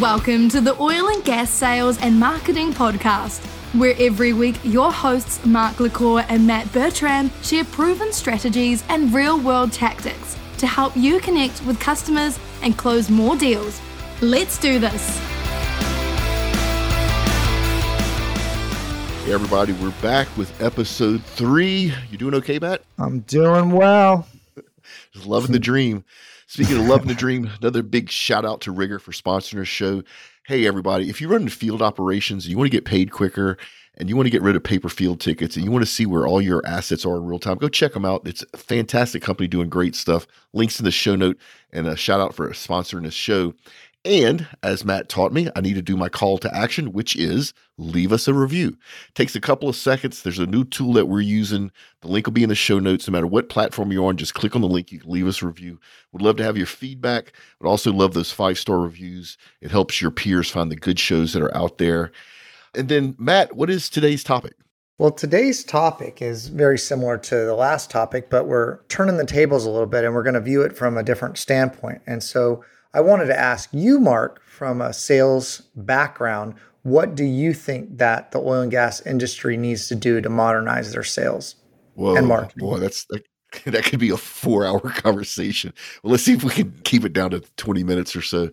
Welcome to the Oil and Gas Sales and Marketing Podcast, where every week your hosts Mark LaCour and Matt Bertram share proven strategies and real world tactics to help you connect with customers and close more deals. Let's do this. Hey everybody, we're back with episode three. You doing okay, Matt? I'm doing well. Just loving the dream. Speaking of loving the dream, another big shout out to RigER for sponsoring our show. Hey everybody, if you run field operations and you want to get paid quicker and you want to get rid of paper field tickets and you want to see where all your assets are in real time, go check them out. It's a fantastic company doing great stuff. Links in the show note and a shout out for sponsoring this show. And as Matt taught me, I need to do my call to action, which is leave us a review. takes a couple of seconds. There's a new tool that we're using. The link will be in the show notes. No matter what platform you're on, just click on the link. You can leave us a review. Would love to have your feedback. Would also love those five star reviews. It helps your peers find the good shows that are out there. And then, Matt, what is today's topic? Well, today's topic is very similar to the last topic, but we're turning the tables a little bit and we're going to view it from a different standpoint. And so, I wanted to ask you, Mark, from a sales background, what do you think that the oil and gas industry needs to do to modernize their sales Whoa, and marketing? Boy, that's that, that could be a four-hour conversation. Well, let's see if we can keep it down to twenty minutes or so.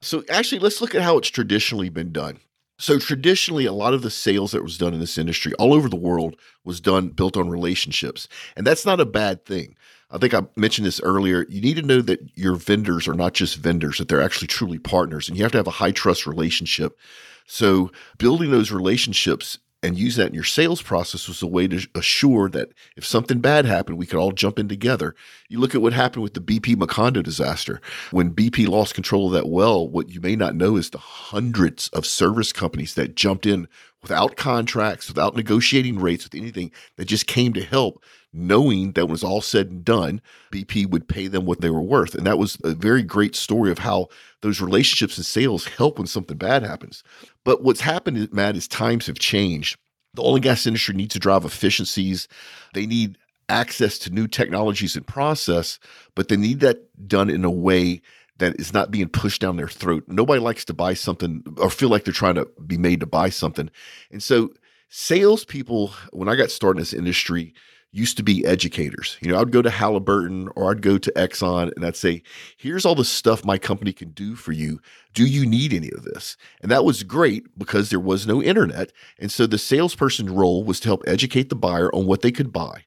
So, actually, let's look at how it's traditionally been done. So traditionally, a lot of the sales that was done in this industry all over the world was done built on relationships. And that's not a bad thing. I think I mentioned this earlier. You need to know that your vendors are not just vendors, that they're actually truly partners, and you have to have a high trust relationship. So, building those relationships and use that in your sales process was a way to assure that if something bad happened, we could all jump in together. You look at what happened with the BP Macondo disaster. When BP lost control of that well, what you may not know is the hundreds of service companies that jumped in without contracts, without negotiating rates, with anything that just came to help knowing that when it was all said and done, BP would pay them what they were worth. And that was a very great story of how those relationships and sales help when something bad happens. But what's happened, Matt, is times have changed. The oil and gas industry needs to drive efficiencies. They need access to new technologies and process, but they need that done in a way that is not being pushed down their throat. Nobody likes to buy something or feel like they're trying to be made to buy something. And so salespeople, when I got started in this industry, used to be educators. You know, I'd go to Halliburton or I'd go to Exxon and I'd say, here's all the stuff my company can do for you. Do you need any of this? And that was great because there was no internet. And so the salesperson's role was to help educate the buyer on what they could buy.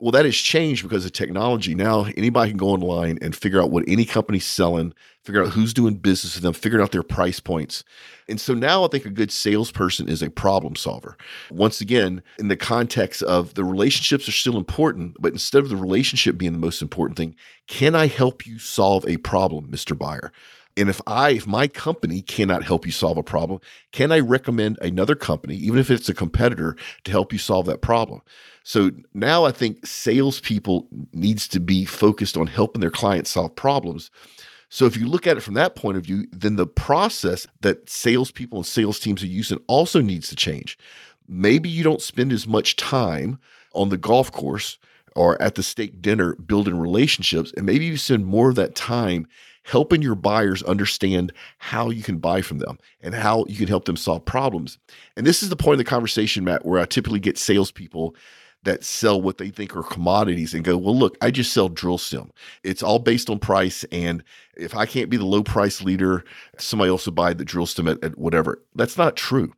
Well, that has changed because of technology. Now anybody can go online and figure out what any company's selling, figure out who's doing business with them, figure out their price points. And so now I think a good salesperson is a problem solver. Once again, in the context of the relationships are still important, but instead of the relationship being the most important thing, can I help you solve a problem, Mr. Buyer? And if I, if my company cannot help you solve a problem, can I recommend another company, even if it's a competitor, to help you solve that problem? So now I think salespeople needs to be focused on helping their clients solve problems. So if you look at it from that point of view, then the process that salespeople and sales teams are using also needs to change. Maybe you don't spend as much time on the golf course or at the steak dinner building relationships, and maybe you spend more of that time helping your buyers understand how you can buy from them and how you can help them solve problems. And this is the point of the conversation, Matt, where I typically get salespeople that sell what they think are commodities and go, well, look, I just sell drill stem. It's all based on price. And if I can't be the low price leader, somebody else will buy the drill stem at, at whatever. That's not true.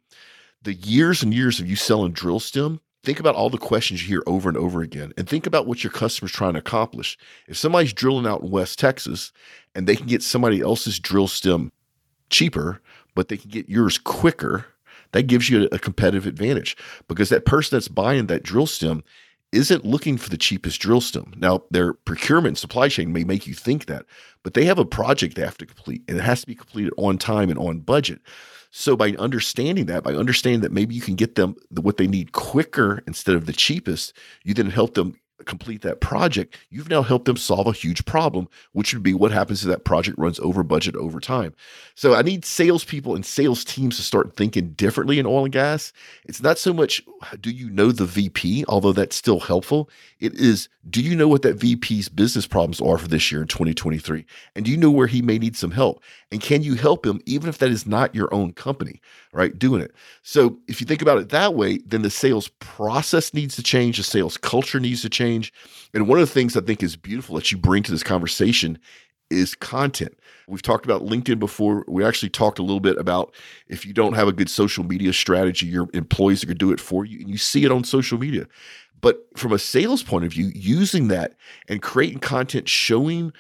The years and years of you selling drill stem, think about all the questions you hear over and over again and think about what your customer's trying to accomplish. If somebody's drilling out in West Texas and they can get somebody else's drill stem cheaper, but they can get yours quicker, that gives you a competitive advantage because that person that's buying that drill stem isn't looking for the cheapest drill stem. Now, their procurement supply chain may make you think that, but they have a project they have to complete and it has to be completed on time and on budget. So, by understanding that, by understanding that maybe you can get them what they need quicker instead of the cheapest, you then help them complete that project, you've now helped them solve a huge problem, which would be what happens if that project runs over budget over time. So I need salespeople and sales teams to start thinking differently in oil and gas. It's not so much do you know the VP, although that's still helpful. It is do you know what that VP's business problems are for this year in 2023? And do you know where he may need some help? And can you help him even if that is not your own company, right? Doing it. So if you think about it that way, then the sales process needs to change, the sales culture needs to change. And one of the things I think is beautiful that you bring to this conversation is content. We've talked about LinkedIn before. We actually talked a little bit about if you don't have a good social media strategy, your employees are going to do it for you, and you see it on social media. But from a sales point of view, using that and creating content showing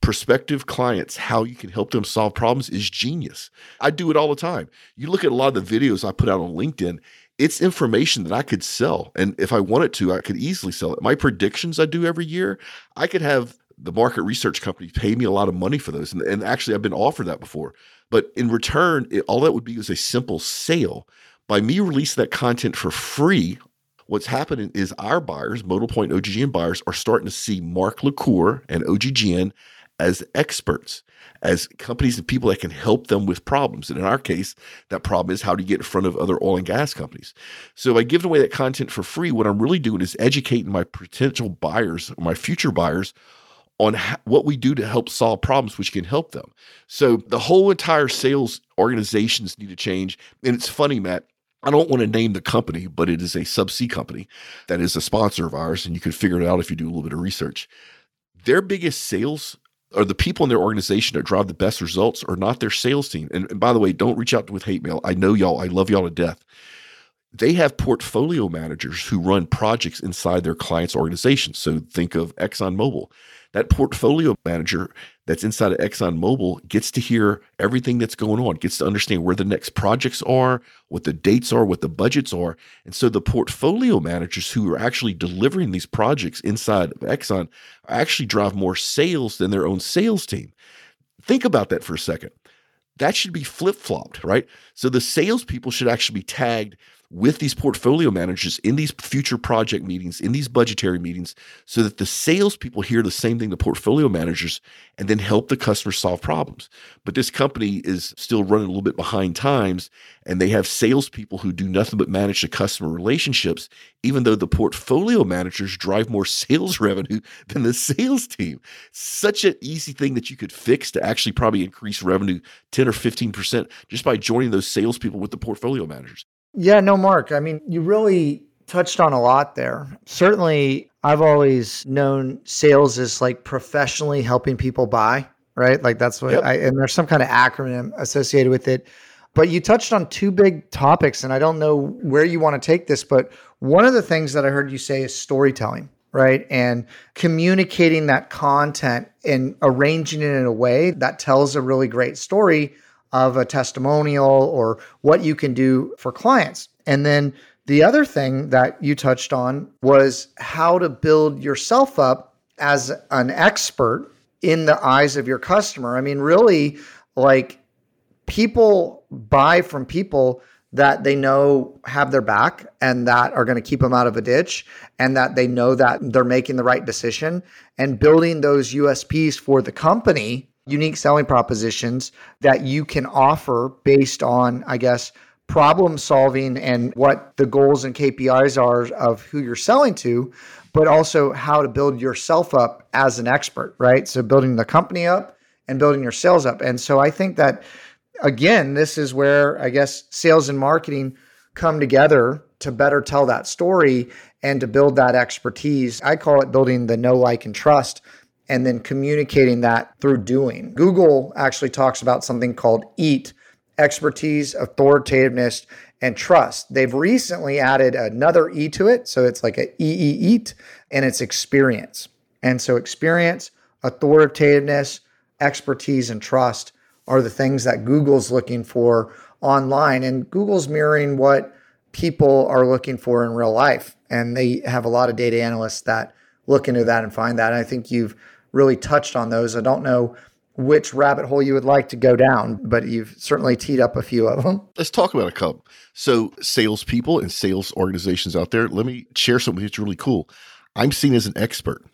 prospective clients how you can help them solve problems is genius. I do it all the time. You look at a lot of the videos I put out on LinkedIn, it's information that I could sell. And if I wanted to, I could easily sell it. My predictions I do every year, I could have the market research company pay me a lot of money for those. And, and actually, I've been offered that before. But in return, it, all that would be is a simple sale. By me releasing that content for free what's happening is our buyers, Modal Point OGGN buyers, are starting to see Mark LaCour and OGGN as experts, as companies and people that can help them with problems. And in our case, that problem is how to get in front of other oil and gas companies. So by giving away that content for free, what I'm really doing is educating my potential buyers, my future buyers, on what we do to help solve problems which can help them. So the whole entire sales organizations need to change. And it's funny, Matt, I don't want to name the company, but it is a subsea company that is a sponsor of ours, and you can figure it out if you do a little bit of research. Their biggest sales or the people in their organization that drive the best results are not their sales team. And, and by the way, don't reach out with hate mail. I know y'all, I love y'all to death. They have portfolio managers who run projects inside their clients' organizations. So think of ExxonMobil. That portfolio manager that's inside of ExxonMobil gets to hear everything that's going on, gets to understand where the next projects are, what the dates are, what the budgets are. And so the portfolio managers who are actually delivering these projects inside of Exxon actually drive more sales than their own sales team. Think about that for a second. That should be flip flopped, right? So the salespeople should actually be tagged with these portfolio managers in these future project meetings, in these budgetary meetings, so that the salespeople hear the same thing the portfolio managers and then help the customer solve problems. But this company is still running a little bit behind times, and they have salespeople who do nothing but manage the customer relationships, even though the portfolio managers drive more sales revenue than the sales team. Such an easy thing that you could fix to actually probably increase revenue 10 or 15% just by joining those salespeople with the portfolio managers. Yeah, no, Mark. I mean, you really touched on a lot there. Certainly, I've always known sales as like professionally helping people buy, right? Like that's what yep. I, and there's some kind of acronym associated with it. But you touched on two big topics, and I don't know where you want to take this, but one of the things that I heard you say is storytelling, right? And communicating that content and arranging it in a way that tells a really great story of a testimonial or what you can do for clients. And then the other thing that you touched on was how to build yourself up as an expert in the eyes of your customer. I mean, really, like people buy from people that they know have their back and that are going to keep them out of a ditch and that they know that they're making the right decision and building those USPs for the company unique selling propositions that you can offer based on, I guess, problem solving and what the goals and KPIs are of who you're selling to, but also how to build yourself up as an expert, right? So building the company up and building your sales up. And so I think that again, this is where I guess sales and marketing come together to better tell that story and to build that expertise. I call it building the know, like, and trust and then communicating that through doing. Google actually talks about something called EAT expertise, authoritativeness, and trust. They've recently added another E to it. So it's like a EE EAT and it's experience. And so experience, authoritativeness, expertise, and trust are the things that Google's looking for online. And Google's mirroring what people are looking for in real life. And they have a lot of data analysts that look into that and find that. And I think you've really touched on those. I don't know which rabbit hole you would like to go down, but you've certainly teed up a few of them. Let's talk about a couple. So, salespeople and sales organizations out there, let me share something that's really cool. I'm seen as an expert.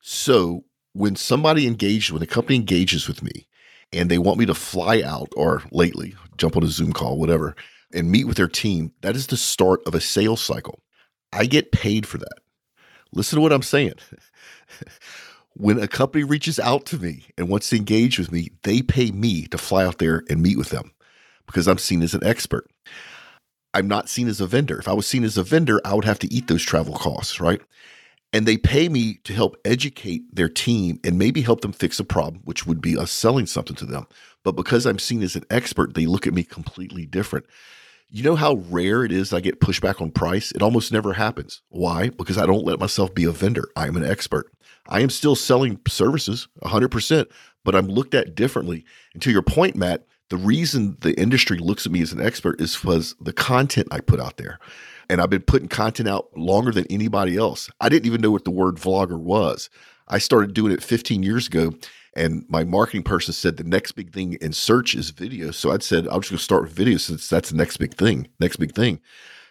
So when somebody engaged, when a company engages with me and they want me to fly out or lately jump on a Zoom call, whatever, and meet with their team, that is the start of a sales cycle. I get paid for that. Listen to what I'm saying. when a company reaches out to me and wants to engage with me, they pay me to fly out there and meet with them because I'm seen as an expert. I'm not seen as a vendor. If I was seen as a vendor, I would have to eat those travel costs, right? And they pay me to help educate their team and maybe help them fix a problem, which would be us selling something to them. But because I'm seen as an expert, they look at me completely different. You know how rare it is I get pushback on price? It almost never happens. Why? Because I don't let myself be a vendor. I am an expert. I am still selling services 100%, but I'm looked at differently. And to your point, Matt, the reason the industry looks at me as an expert is because the content I put out there. And I've been putting content out longer than anybody else. I didn't even know what the word vlogger was. I started doing it 15 years ago. And my marketing person said the next big thing in search is video. So I said, I'm just going to start with video since that's the next big thing. Next big thing.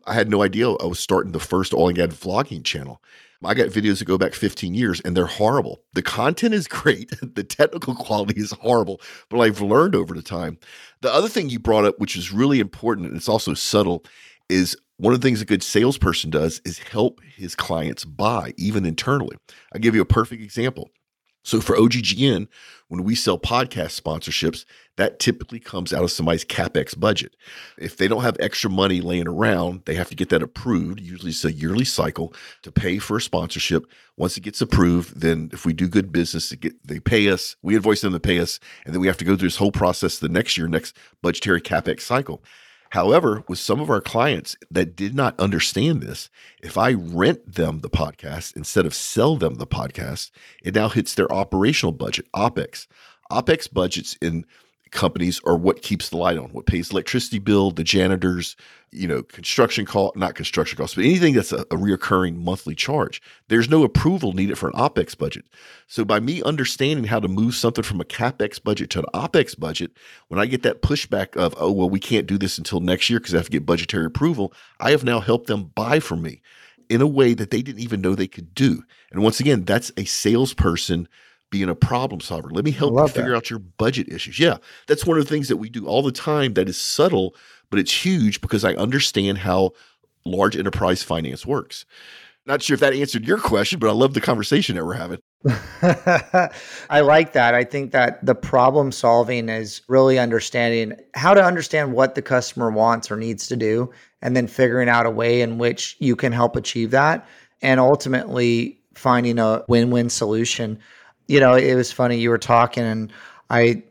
I had no idea I was starting the first all I got vlogging channel. I got videos that go back 15 years and they're horrible. The content is great, the technical quality is horrible, but I've learned over the time. The other thing you brought up, which is really important and it's also subtle, is one of the things a good salesperson does is help his clients buy, even internally. I'll give you a perfect example. So for OGGN, when we sell podcast sponsorships, that typically comes out of somebody's capex budget. If they don't have extra money laying around, they have to get that approved. Usually it's a yearly cycle to pay for a sponsorship. Once it gets approved, then if we do good business, get, they pay us, we invoice them to pay us, and then we have to go through this whole process the next year, next budgetary capex cycle. However, with some of our clients that did not understand this, if I rent them the podcast instead of sell them the podcast, it now hits their operational budget, OPEX. OPEX budgets in companies are what keeps the light on, what pays electricity bill, the janitors, you know, construction cost, not construction costs, but anything that's a, a reoccurring monthly charge. There's no approval needed for an OPEX budget. So by me understanding how to move something from a CAPEX budget to an OPEX budget, when I get that pushback of, oh, well, we can't do this until next year because I have to get budgetary approval, I have now helped them buy from me in a way that they didn't even know they could do. And once again, that's a salesperson being a problem solver. Let me help you figure that. out your budget issues. Yeah, that's one of the things that we do all the time that is subtle, but it's huge because I understand how large enterprise finance works. Not sure if that answered your question, but I love the conversation that we're having. I like that. I think that the problem solving is really understanding how to understand what the customer wants or needs to do, and then figuring out a way in which you can help achieve that, and ultimately finding a win win solution you know, it was funny. You were talking, and I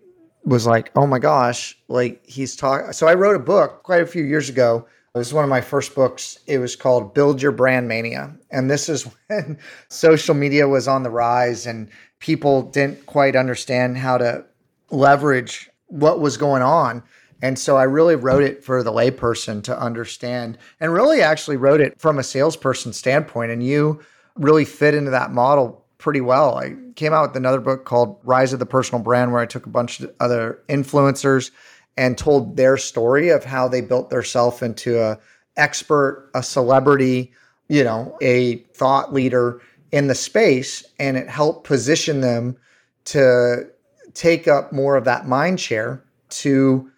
was like, oh my gosh, like he's talking. So I wrote a book quite a few years ago. It was one of my first books. It was called Build Your Brand Mania. And this is when social media was on the rise and people didn't quite understand how to leverage what was going on. And so I really wrote it for the layperson to understand and really actually wrote it from a salesperson standpoint. And you really fit into that model pretty well. I came out with another book called Rise of the Personal Brand, where I took a bunch of other influencers and told their story of how they built themselves into a expert, a celebrity, you know, a thought leader in the space, and it helped position them to take up more of that mind share to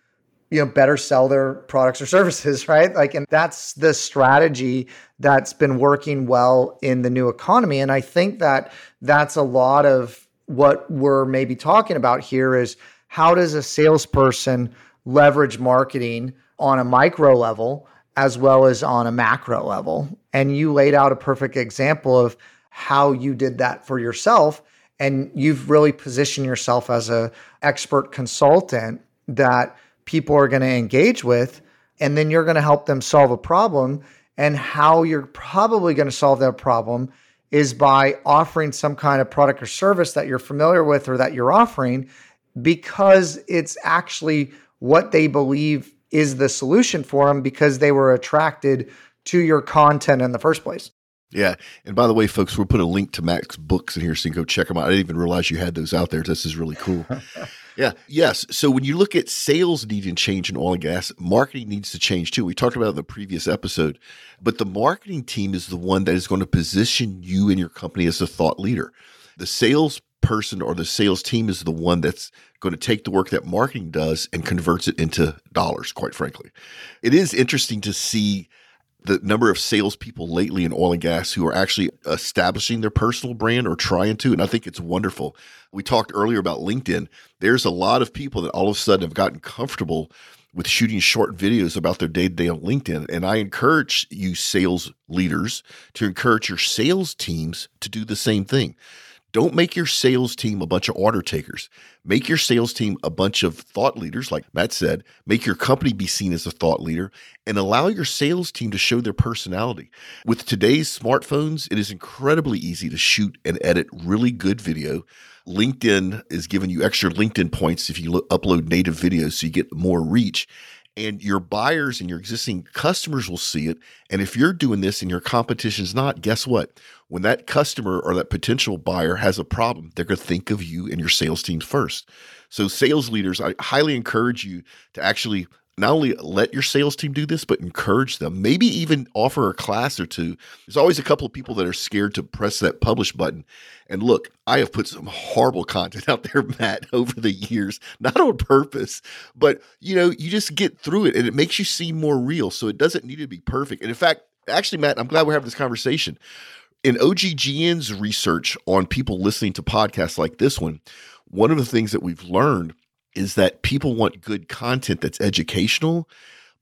you know better sell their products or services right? Like and that's the strategy that's been working well in the new economy. And i think that that's a lot of what we're maybe talking about here is how does a salesperson leverage marketing on a micro level as well as on a macro level? And you laid out a perfect example of how you did that for yourself. And you've really positioned yourself as a expert consultant that people are going to engage with and then you're going to help them solve a problem and how you're probably going to solve that problem is by offering some kind of product or service that you're familiar with or that you're offering because it's actually what they believe is the solution for them because they were attracted to your content in the first place. Yeah. And by the way, folks, we'll put a link to Matt's books in here so you can go check them out. I didn't even realize you had those out there. This is really cool. Yeah. Yes. So when you look at sales needing change in oil and gas, marketing needs to change too. We talked about in the previous episode, but the marketing team is the one that is going to position you and your company as a thought leader. The sales person or the sales team is the one that's going to take the work that marketing does and converts it into dollars, quite frankly. It is interesting to see the number of salespeople lately in oil and gas who are actually establishing their personal brand or trying to. And I think it's wonderful. We talked earlier about LinkedIn. There's a lot of people that all of a sudden have gotten comfortable with shooting short videos about their day to day on LinkedIn. And I encourage you, sales leaders, to encourage your sales teams to do the same thing. Don't make your sales team a bunch of order takers. Make your sales team a bunch of thought leaders, like Matt said. Make your company be seen as a thought leader and allow your sales team to show their personality. With today's smartphones, it is incredibly easy to shoot and edit really good video. LinkedIn is giving you extra LinkedIn points if you lo- upload native videos so you get more reach and your buyers and your existing customers will see it. And if you're doing this and your competition's not, guess what? When that customer or that potential buyer has a problem, they're going to think of you and your sales teams first. So, sales leaders, I highly encourage you to actually not only let your sales team do this, but encourage them. Maybe even offer a class or two. There's always a couple of people that are scared to press that publish button. And look, I have put some horrible content out there, Matt, over the years, not on purpose, but you know, you just get through it and it makes you seem more real. So it doesn't need to be perfect. And in fact, actually, Matt, I'm glad we're having this conversation. In OGGN's research on people listening to podcasts like this one, one of the things that we've learned is that people want good content that's educational.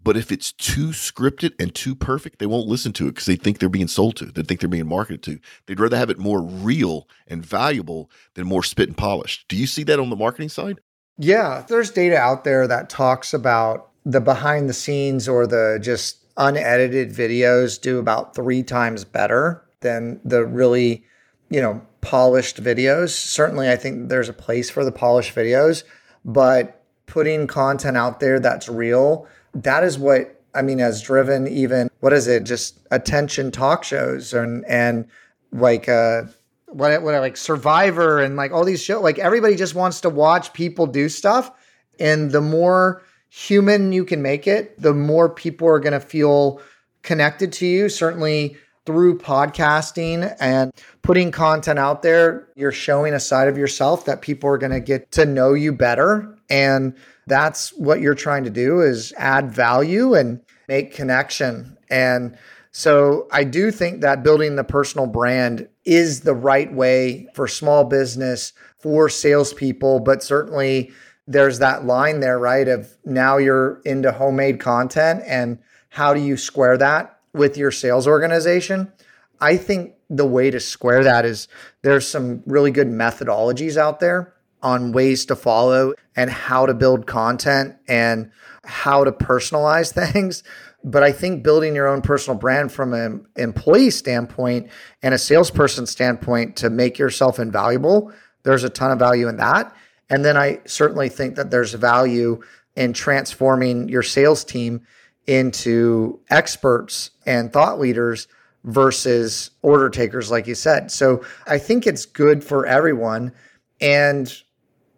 But if it's too scripted and too perfect, they won't listen to it because they think they're being sold to. They think they're being marketed to. They'd rather have it more real and valuable than more spit and polished. Do you see that on the marketing side? Yeah, there's data out there that talks about the behind the scenes or the just unedited videos do about three times better than the really, you know, polished videos. Certainly, I think there's a place for the polished videos but putting content out there that's real, that is what I mean has driven even what is it? Just attention talk shows and and like uh what what like Survivor and like all these shows. Like everybody just wants to watch people do stuff, and the more human you can make it, the more people are going to feel connected to you. Certainly through podcasting and putting content out there, you're showing a side of yourself that people are going to get to know you better. And that's what you're trying to do is add value and make connection. And so I do think that building the personal brand is the right way for small business, for salespeople, but certainly there's that line there, right? Of now you're into homemade content and how do you square that with your sales organization. I think the way to square that is there's some really good methodologies out there on ways to follow and how to build content and how to personalize things. But I think building your own personal brand from an employee standpoint and a salesperson standpoint to make yourself invaluable, there's a ton of value in that. And then I certainly think that there's value in transforming your sales team into experts and thought leaders versus order takers, like you said. So I think it's good for everyone. And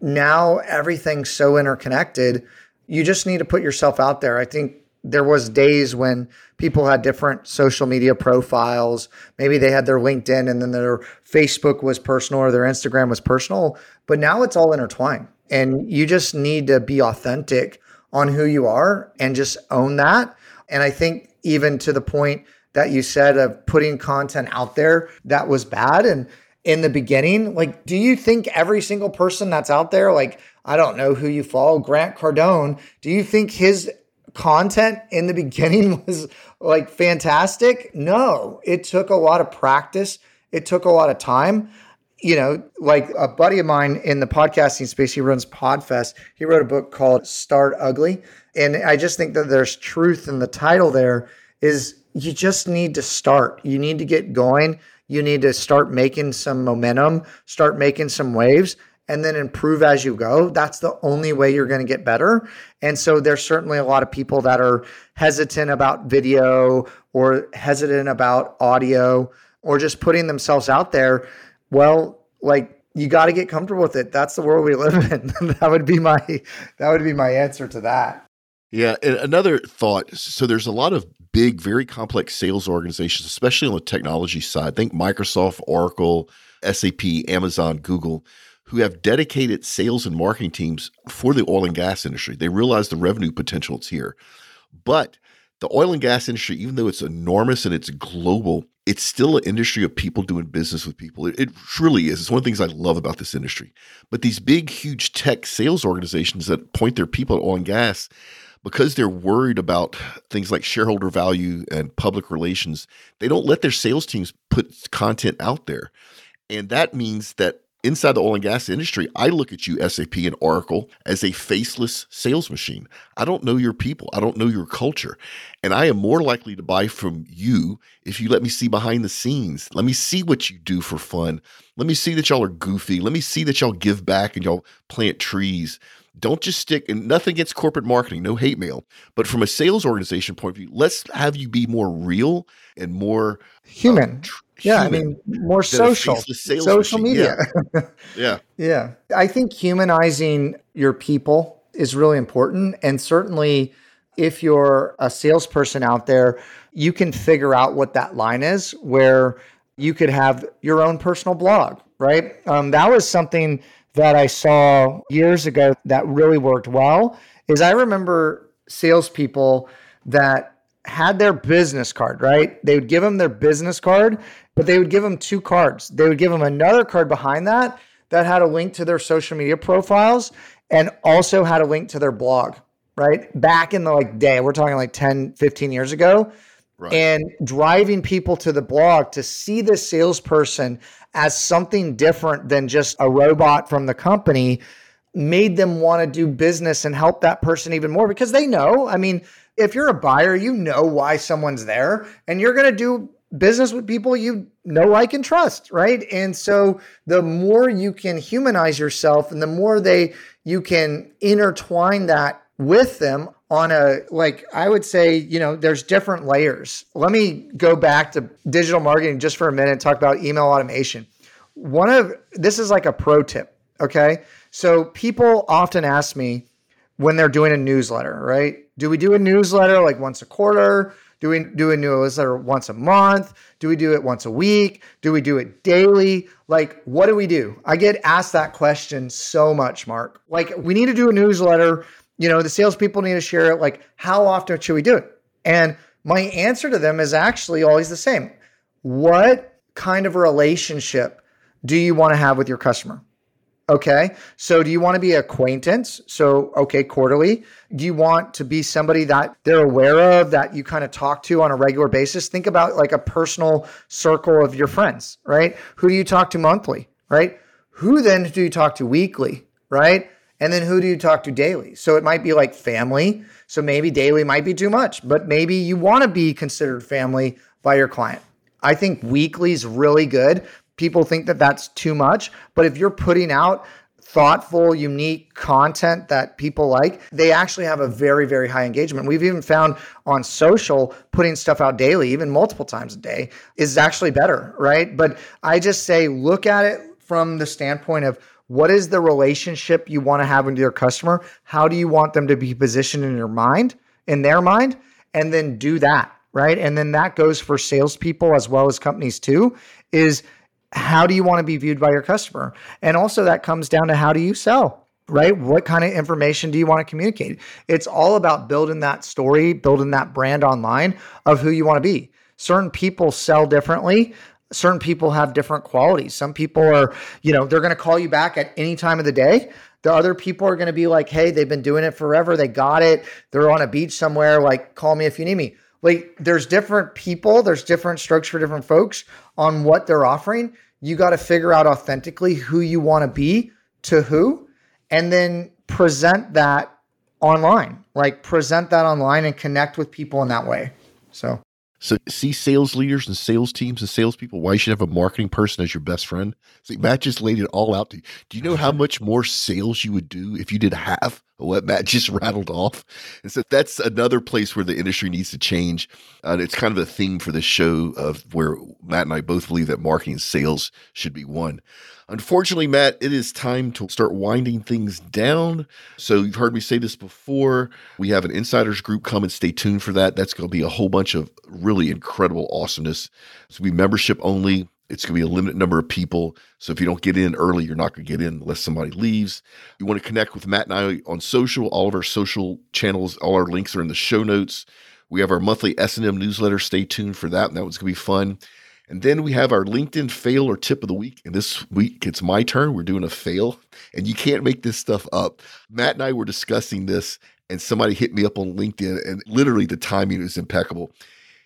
now everything's so interconnected. You just need to put yourself out there. I think there was days when people had different social media profiles. Maybe they had their LinkedIn and then their Facebook was personal or their Instagram was personal, but now it's all intertwined. And you just need to be authentic on who you are and just own that. And I think even to the point that you said of putting content out there that was bad and in the beginning, like do you think every single person that's out there like I don't know who you follow, Grant Cardone, do you think his content in the beginning was like fantastic? No, it took a lot of practice. It took a lot of time you know, like a buddy of mine in the podcasting space, he runs Podfest. He wrote a book called Start Ugly. And I just think that there's truth in the title there is you just need to start. You need to get going. You need to start making some momentum, start making some waves, and then improve as you go. That's the only way you're going to get better. And so there's certainly a lot of people that are hesitant about video or hesitant about audio or just putting themselves out there well, like you got to get comfortable with it. That's the world we live in. that would be my that would be my answer to that. Yeah, and another thought. So there's a lot of big, very complex sales organizations, especially on the technology side. Think Microsoft, Oracle, SAP, Amazon, Google, who have dedicated sales and marketing teams for the oil and gas industry. They realize the revenue potential it's here. But the oil and gas industry, even though it's enormous and it's global, it's still an industry of people doing business with people. It, it truly is. It's one of the things I love about this industry. But these big, huge tech sales organizations that point their people at oil and gas, because they're worried about things like shareholder value and public relations, they don't let their sales teams put content out there. And that means that inside the oil and gas industry, I look at you, SAP and Oracle, as a faceless sales machine. I don't know your people, I don't know your culture. And I am more likely to buy from you if you let me see behind the scenes. Let me see what you do for fun. Let me see that y'all are goofy. Let me see that y'all give back and y'all plant trees. Don't just stick and nothing against corporate marketing, no hate mail. But from a sales organization point of view, let's have you be more real and more human. Uh, yeah, I mean more social, social machine. media. Yeah. yeah, yeah. I think humanizing your people is really important, and certainly if you're a salesperson out there, you can figure out what that line is where you could have your own personal blog, right? Um, that was something that I saw years ago that really worked well. Is I remember salespeople that had their business card, right? They would give them their business card, but they would give them two cards. They would give them another card behind that that had a link to their social media profiles and also had a link to their blog, right? Back in the like day, we're talking like 10, 15 years ago. Right. And driving people to the blog to see the salesperson as something different than just a robot from the company made them want to do business and help that person even more because they know. I mean, if you're a buyer, you know why someone's there and you're going to do business with people you know, like, and trust, right? And so the more you can humanize yourself and the more they you can intertwine that with them on a like I would say, you know, there's different layers. Let me go back to digital marketing just for a minute and talk about email automation. One of this is like a pro tip, okay? So people often ask me when they're doing a newsletter, right? Do we do a newsletter like once a quarter? Do we do a newsletter once a month? Do we do it once a week? Do we do it daily? Like, what do we do? I get asked that question so much, Mark. Like, we need to do a newsletter. You know, the salespeople need to share it. Like, how often should we do it? And my answer to them is actually always the same. What kind of relationship do you want to have with your customer? Okay. So do you want to be acquaintance? So, okay, quarterly. Do you want to be somebody that they're aware of that you kind of talk to on a regular basis? Think about like a personal circle of your friends, right? Who do you talk to monthly, right? Who then do you talk to weekly, right? And then who do you talk to daily? So it might be like family. So maybe daily might be too much, but maybe you want to be considered family by your client. I think weekly is really good people think that that's too much. But if you're putting out thoughtful, unique content that people like, they actually have a very, very high engagement. We've even found on social, putting stuff out daily, even multiple times a day, is actually better, right? But I just say, look at it from the standpoint of what is the relationship you want to have with your customer? How do you want them to be positioned in your mind, in their mind? And then do that, right? And then that goes for salespeople as well as companies too, is how do you want to be viewed by your customer? And also that comes down to how do you sell? Right? What kind of information do you want to communicate? It's all about building that story, building that brand online of who you want to be. Certain people sell differently certain people have different qualities. Some people are, you know, they're going to call you back at any time of the day. The other people are going to be like, hey, they've been doing it forever. They got it. They're on a beach somewhere. Like, call me if you need me. Like, there's different people, there's different strokes for different folks on what they're offering you got to figure out authentically who you want to be to who, and then present that online. Like present that online and connect with people in that way. So. So see sales leaders and sales teams and salespeople, why you should have a marketing person as your best friend. See, Matt just laid it all out to you. Do you know how much more sales you would do if you did half what Matt just rattled off. And so that's another place where the industry needs to change. And it's kind of a theme for this show of where Matt and I both believe that marketing and sales should be one. Unfortunately, Matt, it is time to start winding things down. So you've heard me say this before. We have an insiders group. Come and stay tuned for that. That's going to be a whole bunch of really incredible awesomeness. It's going to be membership only. It's going to be a limited number of people. So if you don't get in early, you're not going to get in unless somebody leaves. You want to connect with Matt and I on social. All of our social channels, all our links are in the show notes. We have our monthly S&M newsletter. Stay tuned for that. And that one's going to be fun. And then we have our LinkedIn fail or tip of the week. And this week it's my turn. We're doing a fail, and you can't make this stuff up. Matt and I were discussing this, and somebody hit me up on LinkedIn, and literally the timing is impeccable.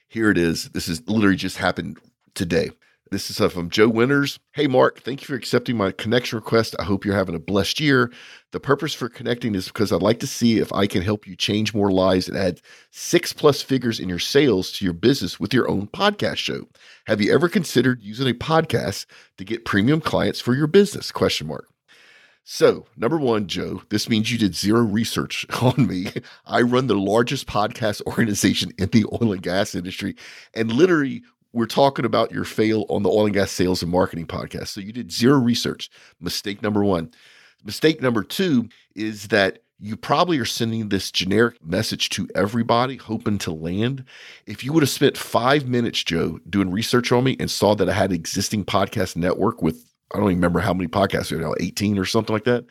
Here it is. This is literally just happened today. This is uh, from Joe Winters. Hey, Mark, thank you for accepting my connection request. I hope you're having a blessed year. The purpose for connecting is because I'd like to see if I can help you change more lives and add six plus figures in your sales to your business with your own podcast show. Have you ever considered using a podcast to get premium clients for your business? Question mark. So, number one, Joe, this means you did zero research on me. I run the largest podcast organization in the oil and gas industry. And literally, we're talking about your fail on the oil and gas sales and marketing podcast. So you did zero research. Mistake number one. Mistake number two is that you probably are sending this generic message to everybody, hoping to land. If you would have spent five minutes, Joe, doing research on me and saw that I had existing podcast network with, I don't even remember how many podcasts we have now, 18 or something like that,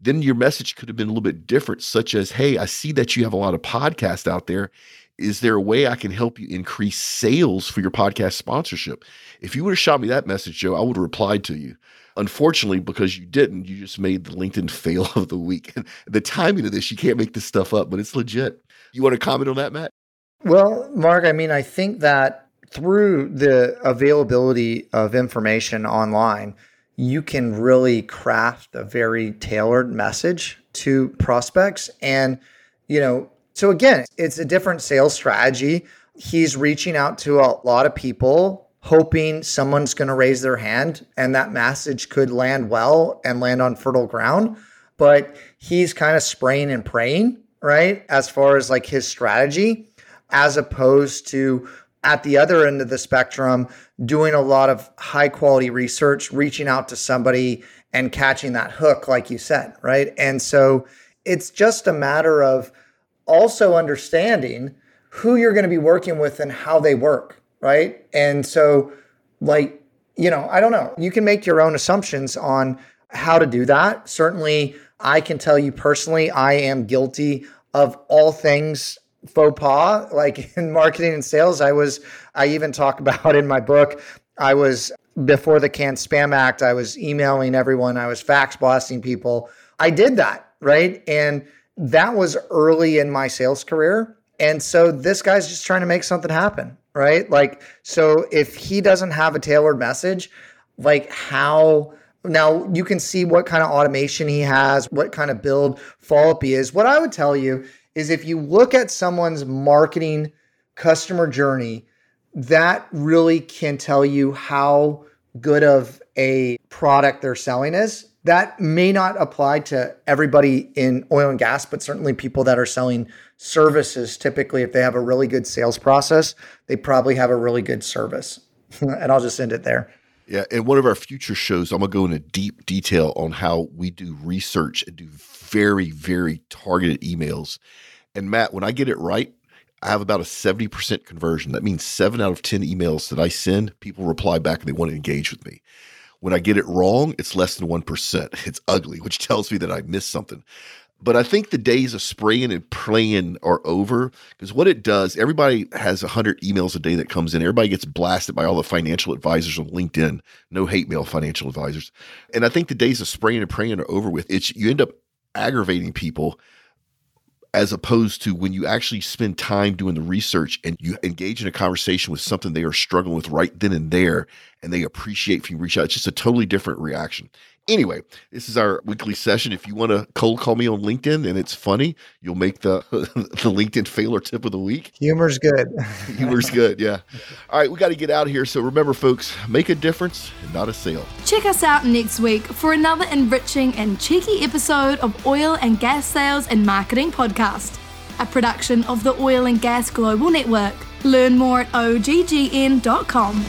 then your message could have been a little bit different, such as, hey, I see that you have a lot of podcasts out there is there a way I can help you increase sales for your podcast sponsorship? If you would have shot me that message, Joe, I would have replied to you. Unfortunately, because you didn't, you just made the LinkedIn fail of the week. And the timing of this, you can't make this stuff up, but it's legit. You want to comment on that, Matt? Well, Mark, I mean, I think that through the availability of information online, you can really craft a very tailored message to prospects. And, you know, so again, it's a different sales strategy. He's reaching out to a lot of people, hoping someone's going to raise their hand and that message could land well and land on fertile ground. But he's kind of spraying and praying, right? As far as like his strategy, as opposed to at the other end of the spectrum, doing a lot of high quality research, reaching out to somebody and catching that hook, like you said, right? And so it's just a matter of, also understanding who you're going to be working with and how they work, right? And so, like, you know, I don't know. You can make your own assumptions on how to do that. Certainly, I can tell you personally, I am guilty of all things faux pas. Like in marketing and sales, I was, I even talk about in my book, I was before the CAN-SPAM Act, I was emailing everyone, I was fax blasting people. I did that, right? And that was early in my sales career. And so this guy's just trying to make something happen, right? Like, so if he doesn't have a tailored message, like how now you can see what kind of automation he has, what kind of build follow up he is. What I would tell you is if you look at someone's marketing customer journey, that really can tell you how good of a product they're selling is that may not apply to everybody in oil and gas, but certainly people that are selling services. Typically, if they have a really good sales process, they probably have a really good service. and I'll just end it there. Yeah. In one of our future shows, I'm going to go into deep detail on how we do research and do very, very targeted emails. And Matt, when I get it right, I have about a 70% conversion. That means seven out of 10 emails that I send, people reply back and they want to engage with me. When I get it wrong, it's less than 1%. It's ugly, which tells me that I missed something. But I think the days of spraying and praying are over because what it does, everybody has 100 emails a day that comes in. Everybody gets blasted by all the financial advisors on LinkedIn. No hate mail financial advisors. And I think the days of spraying and praying are over with. It's you end up aggravating people as opposed to when you actually spend time doing the research and you engage in a conversation with something they are struggling with right then and there and they appreciate if you reach out. It's just a totally different reaction. Anyway, this is our weekly session. If you want to cold call me on LinkedIn and it's funny, you'll make the the LinkedIn failure tip of the week. Humor's good. Humor's good, yeah. All right, we got to get out of here. So remember, folks, make a difference and not a sale. Check us out next week for another enriching and cheeky episode of Oil and Gas Sales and Marketing Podcast, a production of the Oil and Gas Global Network. Learn more at oggn.com.